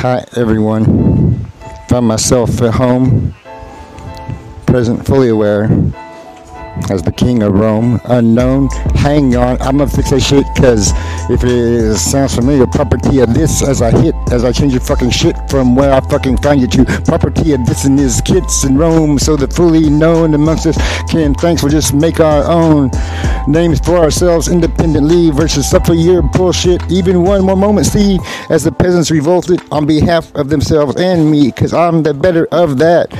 Hi, everyone. Found myself at home, present, fully aware, as the king of Rome, unknown. Hang on, I'm gonna fix that shit, cause if it sounds familiar, property of this as I hit, as I change your fucking shit from where I fucking find you to. Property of this and his kids in Rome, so the fully known amongst us can, thanks, we'll just make our own names for ourselves independently versus suffer your bullshit. Even one more moment, see, as the peasants revolted on behalf of themselves and me, cause I'm the better of that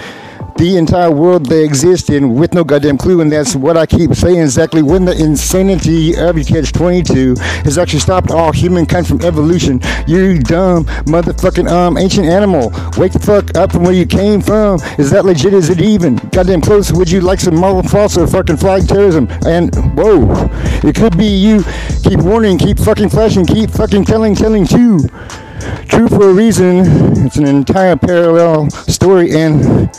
the entire world they exist in with no goddamn clue, and that's what I keep saying exactly when the insanity of your catch 22 has actually stopped all humankind from evolution. You dumb motherfucking um ancient animal. Wake the fuck up from where you came from. Is that legit? Is it even? Goddamn close. Would you like some Marvel false or fucking flag terrorism? And whoa, it could be you. Keep warning, keep fucking flashing, keep fucking telling, telling too. True for a reason. It's an entire parallel story and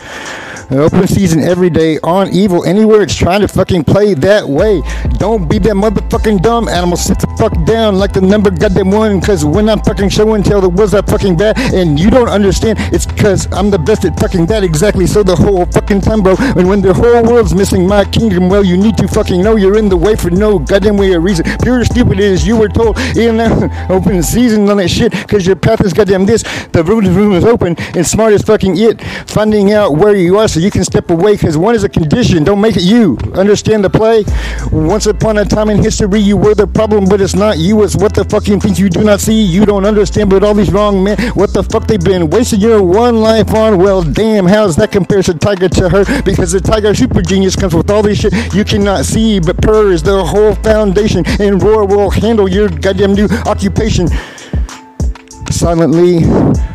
open season every day on evil anywhere it's trying to fucking play that way. Don't be that motherfucking dumb animal. Sit the fuck down like the number goddamn one. Cause when I'm fucking show and tell, the was that fucking bad and you don't understand, it's cause I'm the best at fucking that exactly. So the whole fucking time, bro. And when the whole world's missing my kingdom, well, you need to fucking know you're in the way for no goddamn way or reason. Pure stupid is you were told in that open season on that shit cause your path is goddamn this. The room, room is open and smart as fucking it. Finding out where you are so you can step away because one is a condition. Don't make it you. Understand the play? Once upon a time in history, you were the problem, but it's not you. It's what the fucking things you do not see. You don't understand, but all these wrong men, what the fuck they been wasting your one life on? Well, damn, how's that compares to Tiger to her? Because the Tiger super genius comes with all this shit you cannot see, but purr is the whole foundation, and Roar will handle your goddamn new occupation silently,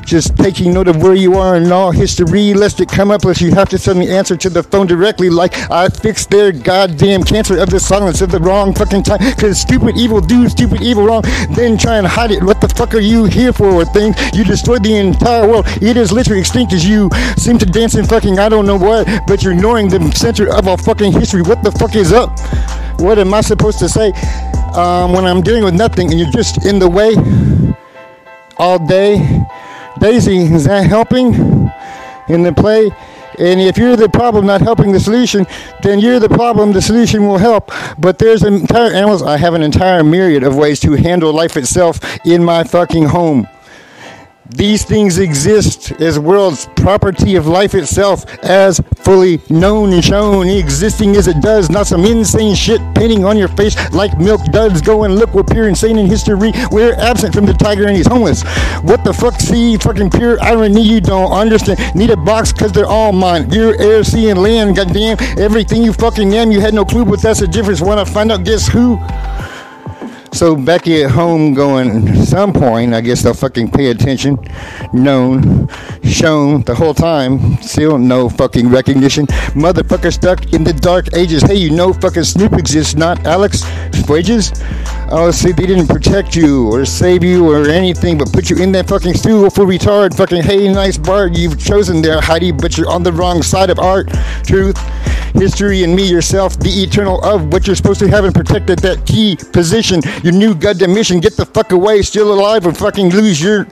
just taking note of where you are in all history, lest it come up, lest you have to suddenly answer to the phone directly, like I fixed their goddamn cancer of the silence of the wrong fucking time. Cause stupid evil do stupid evil wrong, then try and hide it. What the fuck are you here for? Thing you destroyed the entire world. It is literally extinct as you seem to dance in fucking I don't know what, but you're ignoring the center of our fucking history. What the fuck is up? What am I supposed to say um, when I'm dealing with nothing and you're just in the way? All day. Daisy, is that helping in the play? And if you're the problem not helping the solution, then you're the problem, the solution will help. But there's entire animals, I have an entire myriad of ways to handle life itself in my fucking home. These things exist as world's property of life itself, as fully known and shown, existing as it does, not some insane shit painting on your face like milk duds. Go and look, we're pure insane in history. We're absent from the tiger and he's homeless. What the fuck, see, fucking pure irony, you don't understand. Need a box cause they're all mine. You're air, sea, and land, goddamn. Everything you fucking name, you had no clue, but that's the difference. Wanna find out, guess who? So Becky at home going, at some point, I guess they'll fucking pay attention, known, shown the whole time, still no fucking recognition. Motherfucker stuck in the dark ages. Hey, you know fucking Snoop exists, not Alex Wages? Oh, see, they didn't protect you or save you or anything, but put you in that fucking stool for retard. Fucking, hey, nice Bart, you've chosen there, Heidi, but you're on the wrong side of art, truth, history, and me, yourself, the eternal of what you're supposed to have and protect at that key position your new goddamn mission. Get the fuck away, still alive, and fucking lose your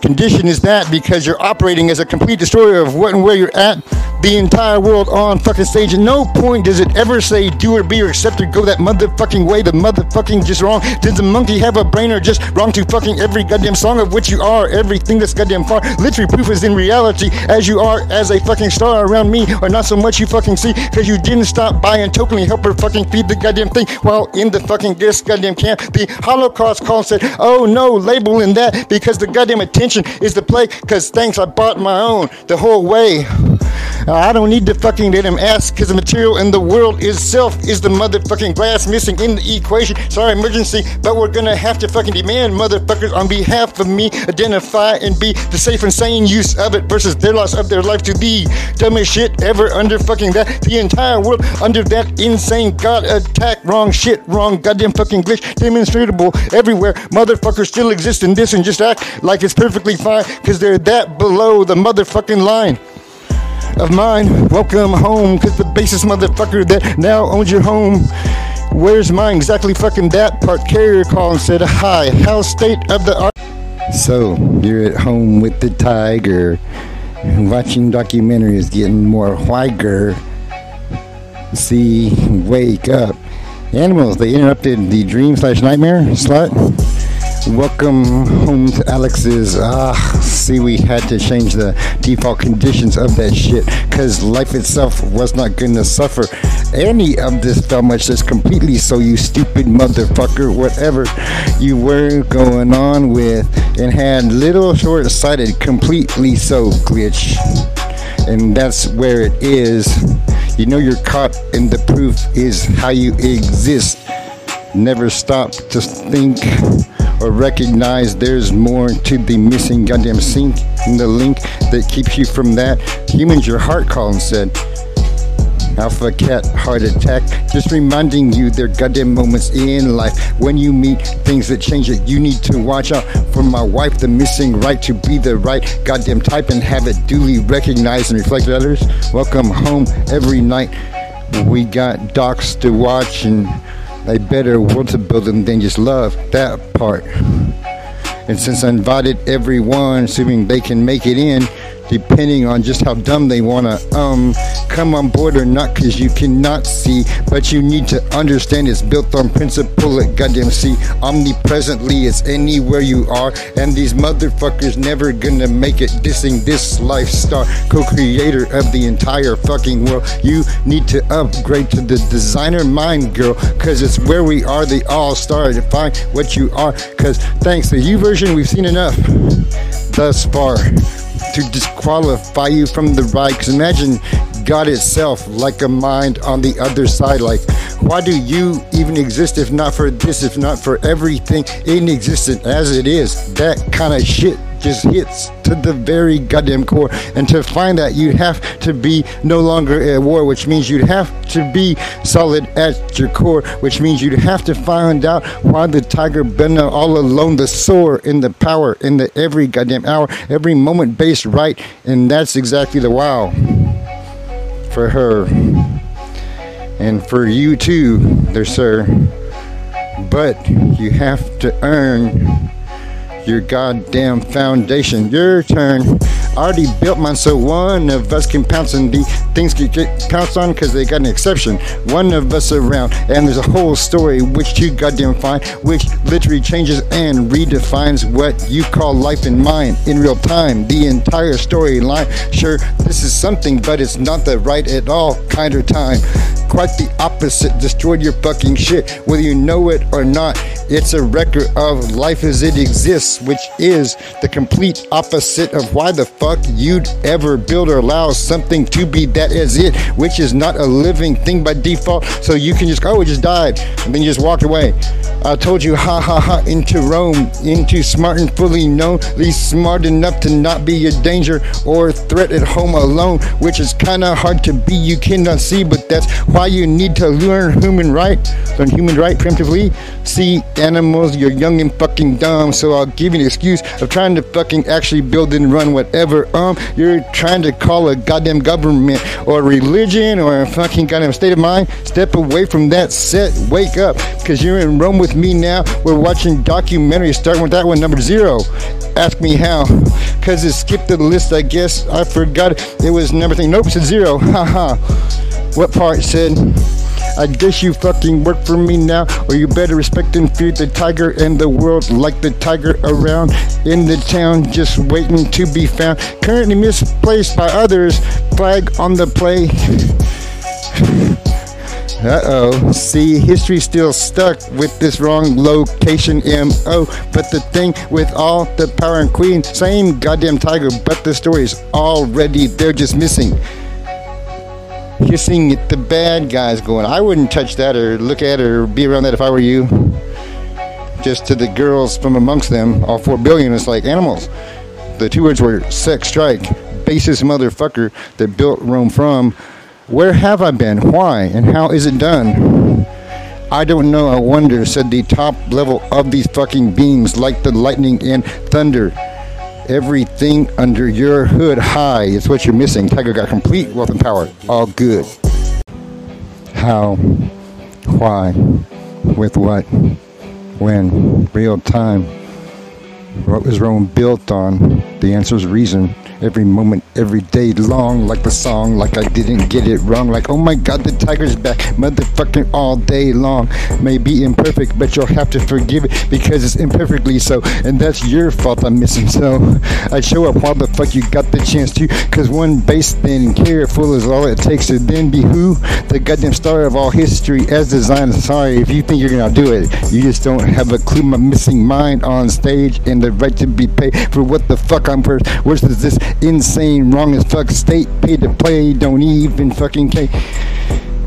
condition is that because you're operating as a complete destroyer of what and where you're at the entire world on fucking stage. No point does it ever say do or be or accept or go that motherfucking way. The motherfucking just wrong. Does the monkey have a brain or just wrong to fucking every goddamn song of which you are? Everything that's goddamn far. Literally proof is in reality as you are as a fucking star around me or not so much you fucking see because you didn't stop by and help her fucking feed the goddamn thing while in the fucking this goddamn camp. The Holocaust call said, oh no, labeling that because the goddamn attention is the play because thanks I bought my own the whole way. I don't need to fucking let him ask because the material in the world itself is the motherfucking glass missing in the equation. Sorry, emergency, but we're gonna have to fucking demand motherfuckers on behalf of me identify and be the safe and sane use of it versus their loss of their life to the dumbest shit ever under fucking that. The entire world under that insane god attack. Wrong shit, wrong goddamn fucking glitch. Demonstratable everywhere. Motherfuckers still exist in this and just act like it's perfectly fine because they're that below the motherfucking line of mine. Welcome home, cause the basis motherfucker that now owns your home. Where's mine? Exactly fucking that part. Carrier call and said, Hi, how's state of the art? So, you're at home with the tiger, watching documentaries, getting more whiger. See, wake up. Animals, they interrupted the dream slash nightmare slot. Welcome home to Alex's. Ah, see, we had to change the default conditions of that shit because life itself was not gonna suffer any of this felt much less completely. So, you stupid motherfucker, whatever you were going on with, and had little short sighted, completely so glitch. And that's where it is. You know you're caught, and the proof is how you exist. Never stop to think or recognize there's more to the missing goddamn sink in the link that keeps you from that. Humans, your heart call said. Alpha Cat Heart Attack, just reminding you there are goddamn moments in life when you meet things that change it. You need to watch out for my wife, the missing right to be the right goddamn type and have it duly recognized and reflected others. Welcome home every night. We got docs to watch and a better world to build them than just love. That part. And since I invited everyone, assuming they can make it in, depending on just how dumb they want to um come on board or not because you cannot see. But you need to understand it's built on principle at goddamn see. Omnipresently it's anywhere you are and these motherfuckers never gonna make it. Dissing this lifestyle co-creator of the entire fucking world. You need to upgrade to the designer mind girl because it's where we are. The all-star to find what you are. Because thanks to you version we've seen enough thus far to disqualify you from the ride. Because imagine God itself like a mind on the other side. Like, why do you even exist if not for this, if not for everything in existence as it is? That kind of shit just hits to the very goddamn core. And to find that, you'd have to be no longer at war, which means you'd have to be solid at your core, which means you'd have to find out why the tiger been all alone, the soar in the power in the every goddamn hour, every moment based right. And that's exactly the wow for her. And for you too, there, sir. But you have to earn your goddamn foundation. Your turn. I Already built mine, so one of us can pounce on the things can get pounced on because they got an exception. One of us around, and there's a whole story which you goddamn find, which literally changes and redefines what you call life in mind in real time. The entire storyline. Sure, this is something, but it's not the right at all kind of time. Quite the opposite. Destroyed your fucking shit, whether you know it or not. It's a record of life as it exists, which is the complete opposite of why the fuck you'd ever build or allow something to be that as it, which is not a living thing by default. So you can just oh, it just died, and then you just walked away. I told you, ha ha ha, into Rome, into smart and fully known, at least smart enough to not be a danger or threat at home alone, which is kind of hard to be. You cannot see, but that's why you need to learn human right, learn human right preemptively. See animals, you're young and fucking dumb, so I'll give you an excuse of trying to fucking actually build and run whatever. Um, you're trying to call a goddamn government or religion or a fucking goddamn state of mind. Step away from that set, wake up, because you're in Rome with me now. We're watching documentaries, starting with that one, number zero. Ask me how, because it skipped the list, I guess. I forgot it. Was number three. Nope, it's said zero. Haha. What part said? I guess you fucking work for me now, or you better respect and fear the tiger and the world like the tiger around in the town, just waiting to be found. Currently misplaced by others, flag on the play. Uh oh. See, history still stuck with this wrong location MO. But the thing with all the power and queen, same goddamn tiger, but the story's already they're just missing hissing at the bad guys going, I wouldn't touch that or look at or be around that if I were you. Just to the girls from amongst them, all four billion, it's like animals. The two words were sex strike, basis motherfucker that built Rome from. Where have I been? Why? And how is it done? I don't know, I wonder, said the top level of these fucking beings like the lightning and thunder everything under your hood high is what you're missing. Tiger got complete wealth and power. All good. How? Why? With what? When? Real time. What was Rome built on? The answer is reason every moment, every day long, like the song, like I didn't get it wrong. Like, oh my god, the tiger's back, motherfucking all day long. May be imperfect, but you'll have to forgive it because it's imperfectly so, and that's your fault I'm missing. So, I show up while the fuck you got the chance to, cause one base thin careful is all it takes to then be who? The goddamn star of all history as designed. Sorry if you think you're gonna do it, you just don't have a clue. My missing mind on stage and the right to be paid for what the fuck I'm worth. Worse is this insane, wrong as fuck state. Paid to play, don't even fucking care.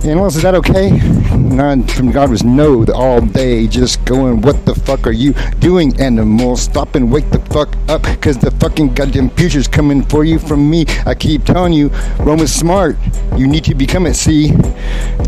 Animals, is that okay? None from God was no all day, just going, what the fuck are you doing, animal? Stop and wake the fuck up, cause the fucking goddamn future's coming for you from me. I keep telling you, Rome is smart. You need to become it, see?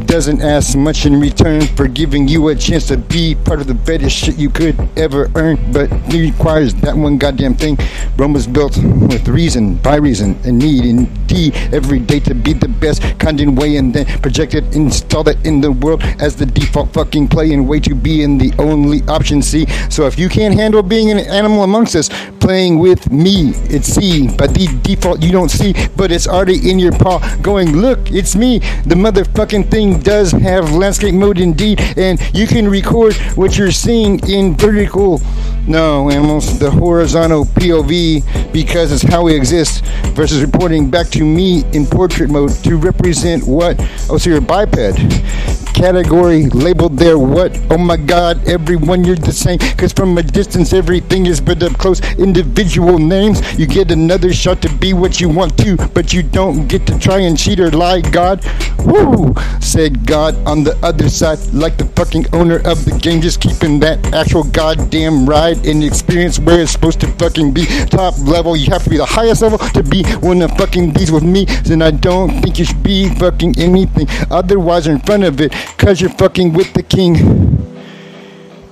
Doesn't ask much in return for giving you a chance to be part of the best shit you could ever earn, but it requires that one goddamn thing. Rome was built with reason, by reason, and need, indeed, every day to be the best kind of way, and then projected install that in the world as the default fucking play and way to be in the only option C. So if you can't handle being an animal amongst us, playing with me, it's C. But the default you don't see, but it's already in your paw going, look, it's me. The motherfucking thing does have landscape mode indeed, and you can record what you're seeing in vertical. No, animals, the horizontal POV because it's how we exist versus reporting back to me in portrait mode to represent what? Oh, so you're biped. Category labeled there what? Oh my god, everyone you're the same. Cause from a distance everything is but up close. Individual names, you get another shot to be what you want to, but you don't get to try and cheat or lie, God. Woo! Said God on the other side, like the fucking owner of the game, just keeping that actual goddamn ride and experience where it's supposed to fucking be. Top level, you have to be the highest level to be one of fucking these with me. Then I don't think you should be fucking anything otherwise in front of it, cause you're fucking with the king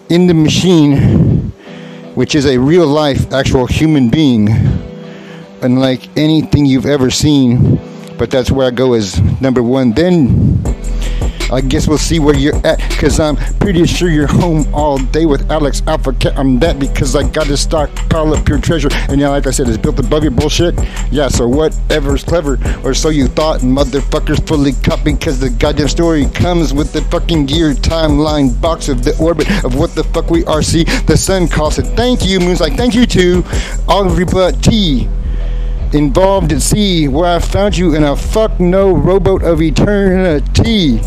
in the machine, which is a real life, actual human being, unlike anything you've ever seen. But that's where I go as number one. Then I guess we'll see where you're at, cause I'm pretty sure you're home all day with Alex Alpha Cat. I'm that because I got to stockpile up your treasure. And yeah, like I said, it's built above your bullshit. Yeah, so whatever's clever, or so you thought, motherfuckers fully copy, cause the goddamn story comes with the fucking gear timeline box of the orbit of what the fuck we are. See, the sun calls it thank you, moon's like thank you to all everybody involved at sea where I found you in a fuck no rowboat of eternity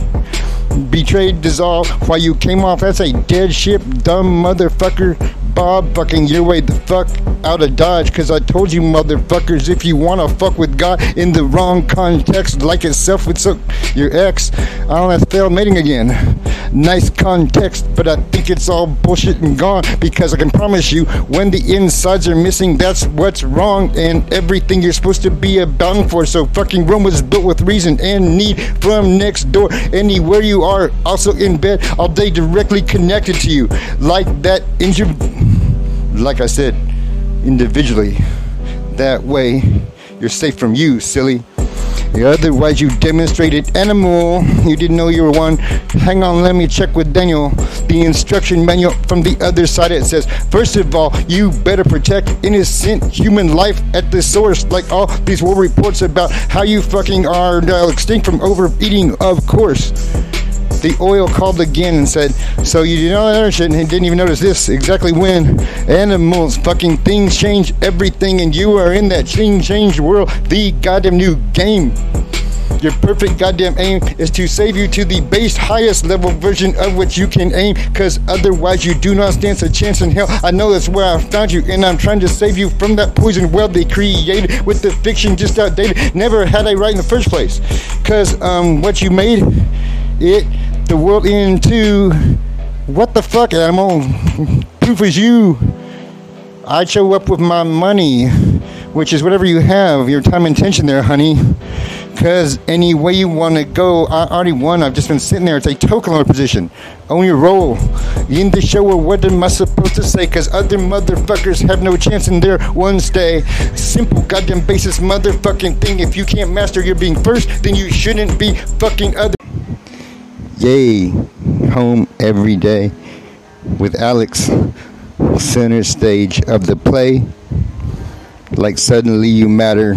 betrayed, dissolved while you came off as a dead ship, dumb motherfucker. Bob fucking your way the fuck out of Dodge because I told you motherfuckers if you want to fuck with God in the wrong context like itself with so your ex. I don't have failed mating again. Nice context but I think it's all bullshit and gone because I can promise you when the insides are missing that's what's wrong and everything you're supposed to be abound for. So fucking Rome was built with reason and need from next door. Anywhere you are also in bed all day directly connected to you. Like that injured like I said, individually. That way, you're safe from you, silly. Otherwise, you demonstrated animal. You didn't know you were one. Hang on, let me check with Daniel. The instruction manual from the other side it says, first of all, you better protect innocent human life at the source. Like all these war reports about how you fucking are extinct from overeating, of course the oil called again and said, So you didn't that shit and didn't even notice this. Exactly when animals, fucking things change everything, and you are in that change change world, the goddamn new game. Your perfect goddamn aim is to save you to the base highest level version of which you can aim, cause otherwise you do not stand a chance in hell. I know that's where I found you, and I'm trying to save you from that poison well they created with the fiction just outdated. Never had I right in the first place. Cause um what you made it the world into what the fuck, animal? Proof is you. I show up with my money, which is whatever you have, your time and attention there, honey. Because any way you want to go, I already won. I've just been sitting there. It's a token position. Own your role. In the show, or what am I supposed to say? Because other motherfuckers have no chance in their one stay. Simple goddamn basis motherfucking thing. If you can't master your being first, then you shouldn't be fucking other. Yay, home every day with Alex. center stage of the play. Like suddenly you matter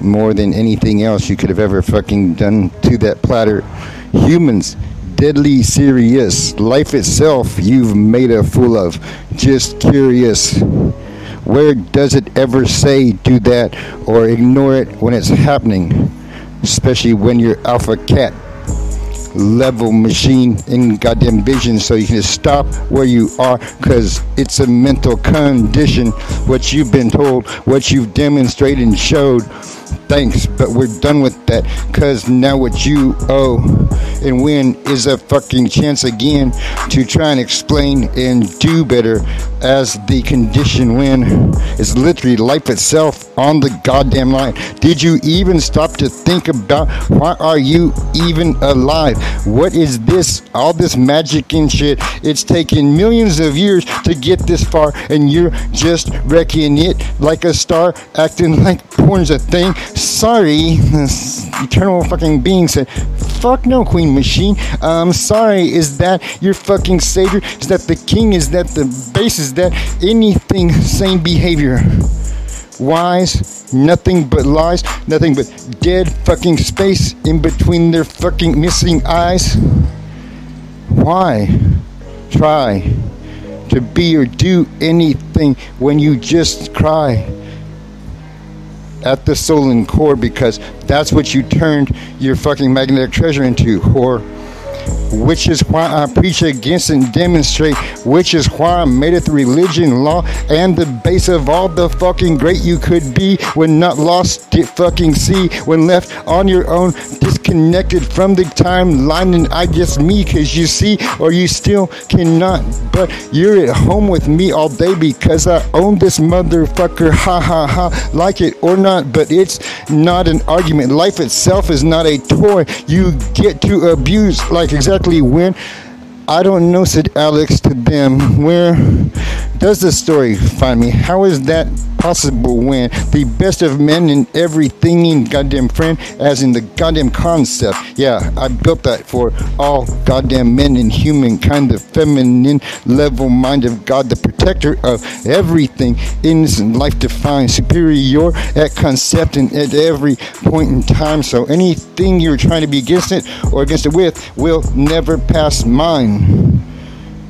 more than anything else you could have ever fucking done to that platter. Humans, deadly serious. Life itself, you've made a fool of. Just curious. Where does it ever say do that or ignore it when it's happening? Especially when you're alpha cat level machine in goddamn vision so you can stop where you are because it's a mental condition. What you've been told what you've demonstrated and showed thanks but we're done with that because now what you owe. And win is a fucking chance again to try and explain and do better as the condition win is literally life itself on the goddamn line did you even stop to think about why are you even alive what is this? All this magic and shit. It's taken millions of years to get this far, and you're just wrecking it like a star, acting like porn's a thing. Sorry, this eternal fucking being said, fuck no, Queen Machine. I'm sorry, is that your fucking savior? Is that the king? Is that the base? Is that anything sane behavior? Wise, nothing but lies, nothing but dead fucking space in between their fucking missing eyes. Why try to be or do anything when you just cry at the soul and core because that's what you turned your fucking magnetic treasure into, whore which is why I preach against and demonstrate, which is why I made it the religion, law, and the base of all the fucking great you could be when not lost to fucking see, when left on your own, disconnected from the timeline, and I guess me, cause you see, or you still cannot, but you're at home with me all day because I own this motherfucker, ha ha ha, like it or not, but it's not an argument. Life itself is not a toy. You get to abuse like exactly when. I don't know, said Alex to them. Where does this story find me? How is that possible when the best of men in everything in goddamn friend, as in the goddamn concept? Yeah, I built that for all goddamn men in humankind, the feminine level mind of God, the protector of everything in life defined, superior at concept and at every point in time. So anything you're trying to be against it or against it with will never pass mine.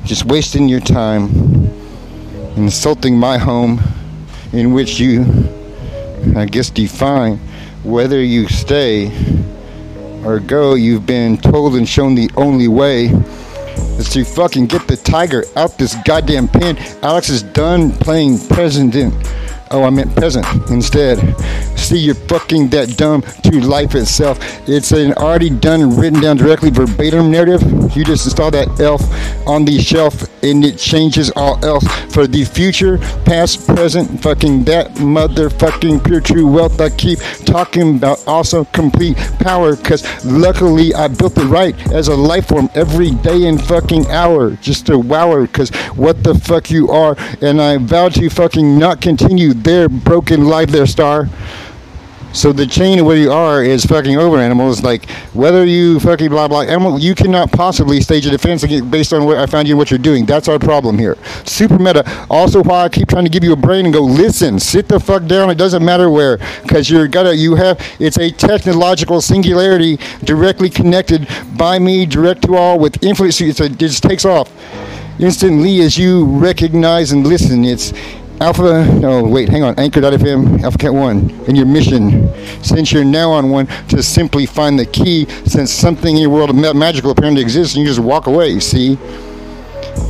Just wasting your time insulting my home, in which you, I guess, define whether you stay or go. You've been told and shown the only way is to fucking get the tiger out this goddamn pen. Alex is done playing president. Oh, I meant peasant instead. See, you're fucking that dumb to life itself. It's an already done, written down directly verbatim narrative. You just install that elf on the shelf and it changes all else for the future, past, present, fucking that motherfucking pure true wealth I keep talking about. Also, complete power because luckily I built it right as a life form every day and fucking hour. Just a wower because what the fuck you are. And I vow to fucking not continue their broken life, their star. So the chain of where you are is fucking over animals. Like whether you fucking blah blah animal, you cannot possibly stage a defense based on what I found you and what you're doing. That's our problem here. Super meta. Also, why I keep trying to give you a brain and go listen, sit the fuck down. It doesn't matter where, because you're gotta you have. It's a technological singularity directly connected by me, direct to all with influence. It's a, it just takes off instantly as you recognize and listen. It's Alpha, no, wait, hang on, Anchor.fm, Alpha Cat 1, and your mission, since you're now on one, to simply find the key, since something in your world of magical apparently exists, and you just walk away, see?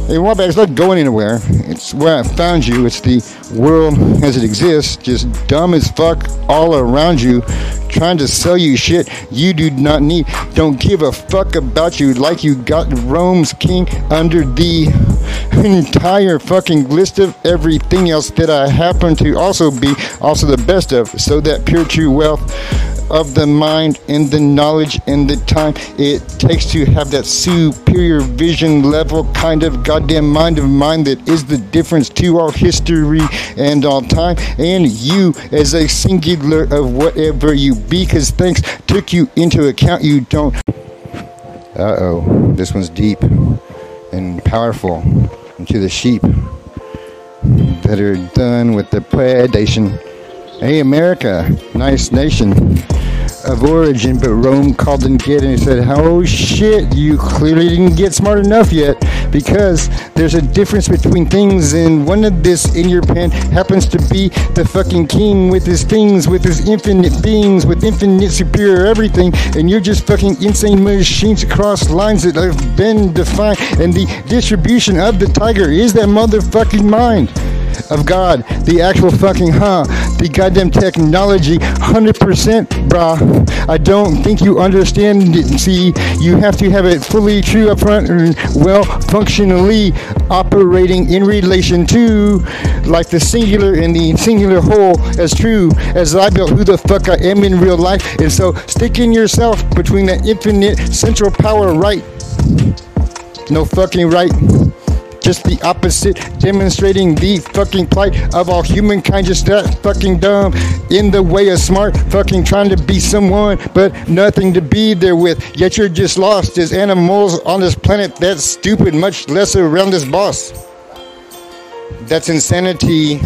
Hey, it's not going anywhere. It's where I found you. It's the world as it exists, just dumb as fuck all around you, trying to sell you shit you do not need. Don't give a fuck about you like you got Rome's king under the entire fucking list of everything else that I happen to also be also the best of. So that pure true wealth of the mind and the knowledge and the time. It takes to have that superior vision level kind of goddamn mind of mind that is the difference to all history and all time. And you as a singular of whatever you be because things took you into account. You don't uh-oh this one's deep and powerful into the sheep that are done with the predation. Hey, America, nice nation of origin, but Rome called and get and he said, "Oh shit, you clearly didn't get smart enough yet, because there's a difference between things, and one of this in your pen happens to be the fucking king with his things, with his infinite beings, with infinite superior everything, and you're just fucking insane machines across lines that have been defined, and the distribution of the tiger is that motherfucking mind." Of God, the actual fucking huh, the goddamn technology, 100%, brah. I don't think you understand it. See, you have to have it fully true up front and well functionally operating in relation to like the singular and the singular whole as true as I built who the fuck I am in real life. And so sticking yourself between that infinite central power right. No fucking right just the opposite, demonstrating the fucking plight of all humankind, just that fucking dumb, in the way of smart, fucking trying to be someone, but nothing to be there with. Yet you're just lost as animals on this planet that's stupid, much less around this boss. That's insanity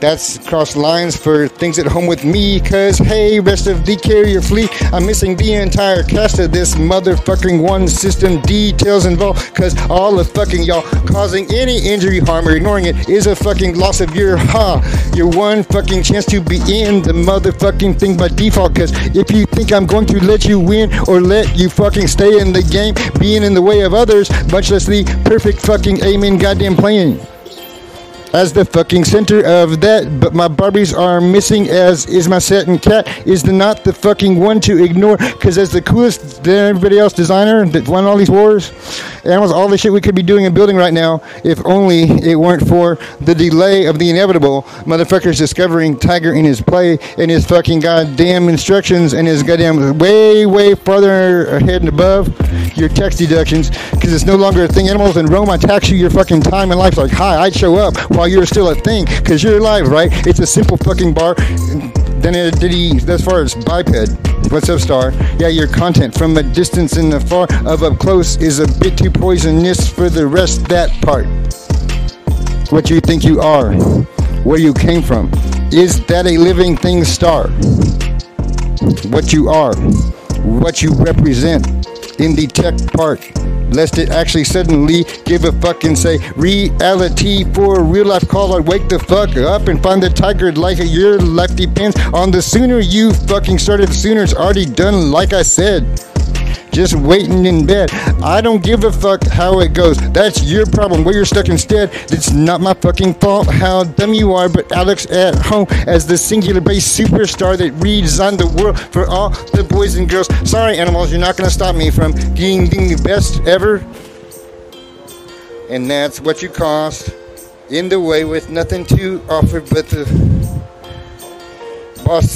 that's cross lines for things at home with me. Cause hey, rest of the carrier fleet, I'm missing the entire cast of this motherfucking one system details involved. Cause all of fucking y'all causing any injury, harm, or ignoring it is a fucking loss of your ha. Your one fucking chance to be in the motherfucking thing by default. Cause if you think I'm going to let you win or let you fucking stay in the game, being in the way of others, much less the perfect fucking amen goddamn playing as the fucking center of that, but my Barbies are missing as is my satin cat is the not the fucking one to ignore because as the coolest than everybody else designer that won all these wars and all the shit we could be doing and building right now if only it weren't for the delay of the inevitable motherfuckers discovering Tiger in his play and his fucking goddamn instructions and his goddamn way way farther ahead and above your tax deductions because it's no longer a thing. Animals in Rome I tax you your fucking time and life like hi I'd show up while you're still a thing because you're alive, right? It's a simple fucking bar. Then it did he as far as biped. What's up, Star? Yeah, your content from a distance and far of up close is a bit too poisonous for the rest that part. What you think you are, where you came from, is that a living thing, Star? What you are, what you represent in the tech part lest it actually suddenly give a fuck and say reality for a real life call or wake the fuck up and find the tiger like your life depends on the sooner you fucking started the sooner it's already done like I said just waiting in bed. I don't give a fuck how it goes. That's your problem. Where you're stuck instead. It's not my fucking fault how dumb you are, but Alex at home as the singular base superstar that redesigned the world for all the boys and girls. Sorry, animals, you're not gonna stop me from being the best ever. And that's what you cost in the way with nothing to offer but the boss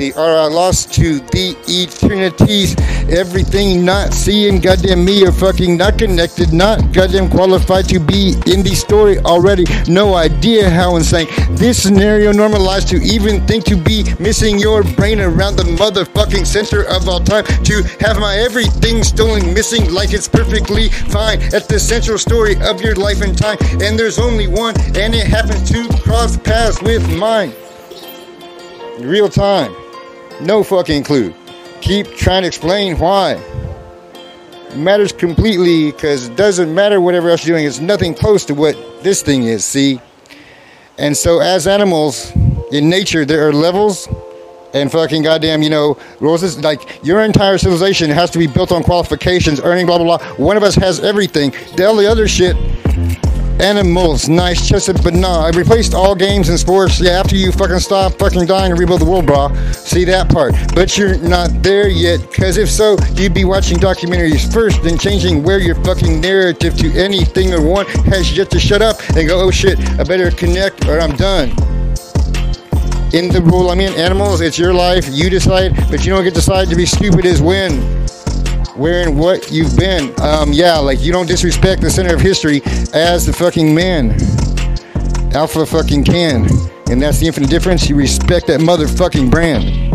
the are lost to the eternities. Everything not seeing, goddamn me, or fucking not connected, not goddamn qualified to be in the story already. No idea how insane this scenario normalized to even think to be missing your brain around the motherfucking center of all time. To have my everything stolen, missing like it's perfectly fine at the central story of your life and time. And there's only one, and it happens to cross paths with mine. Real time. No fucking clue. Keep trying to explain why. It matters completely because it doesn't matter whatever else you're doing. It's nothing close to what this thing is, see? And so, as animals in nature, there are levels and fucking goddamn, you know, roses. Like your entire civilization has to be built on qualifications, earning, blah blah blah. One of us has everything. The other shit animals, nice chested, but nah. I replaced all games and sports. Yeah, after you fucking stop fucking dying and rebuild the world, brah. See that part. But you're not there yet, because if so, you'd be watching documentaries first, then changing where your fucking narrative to anything or one has yet to shut up and go, oh shit, I better connect or I'm done. In the rule I mean, animals, it's your life, you decide, but you don't get to decide to be stupid as when wearing what you've been. Um, yeah, like you don't disrespect the center of history as the fucking man. Alpha fucking can. And that's the infinite difference. You respect that motherfucking brand.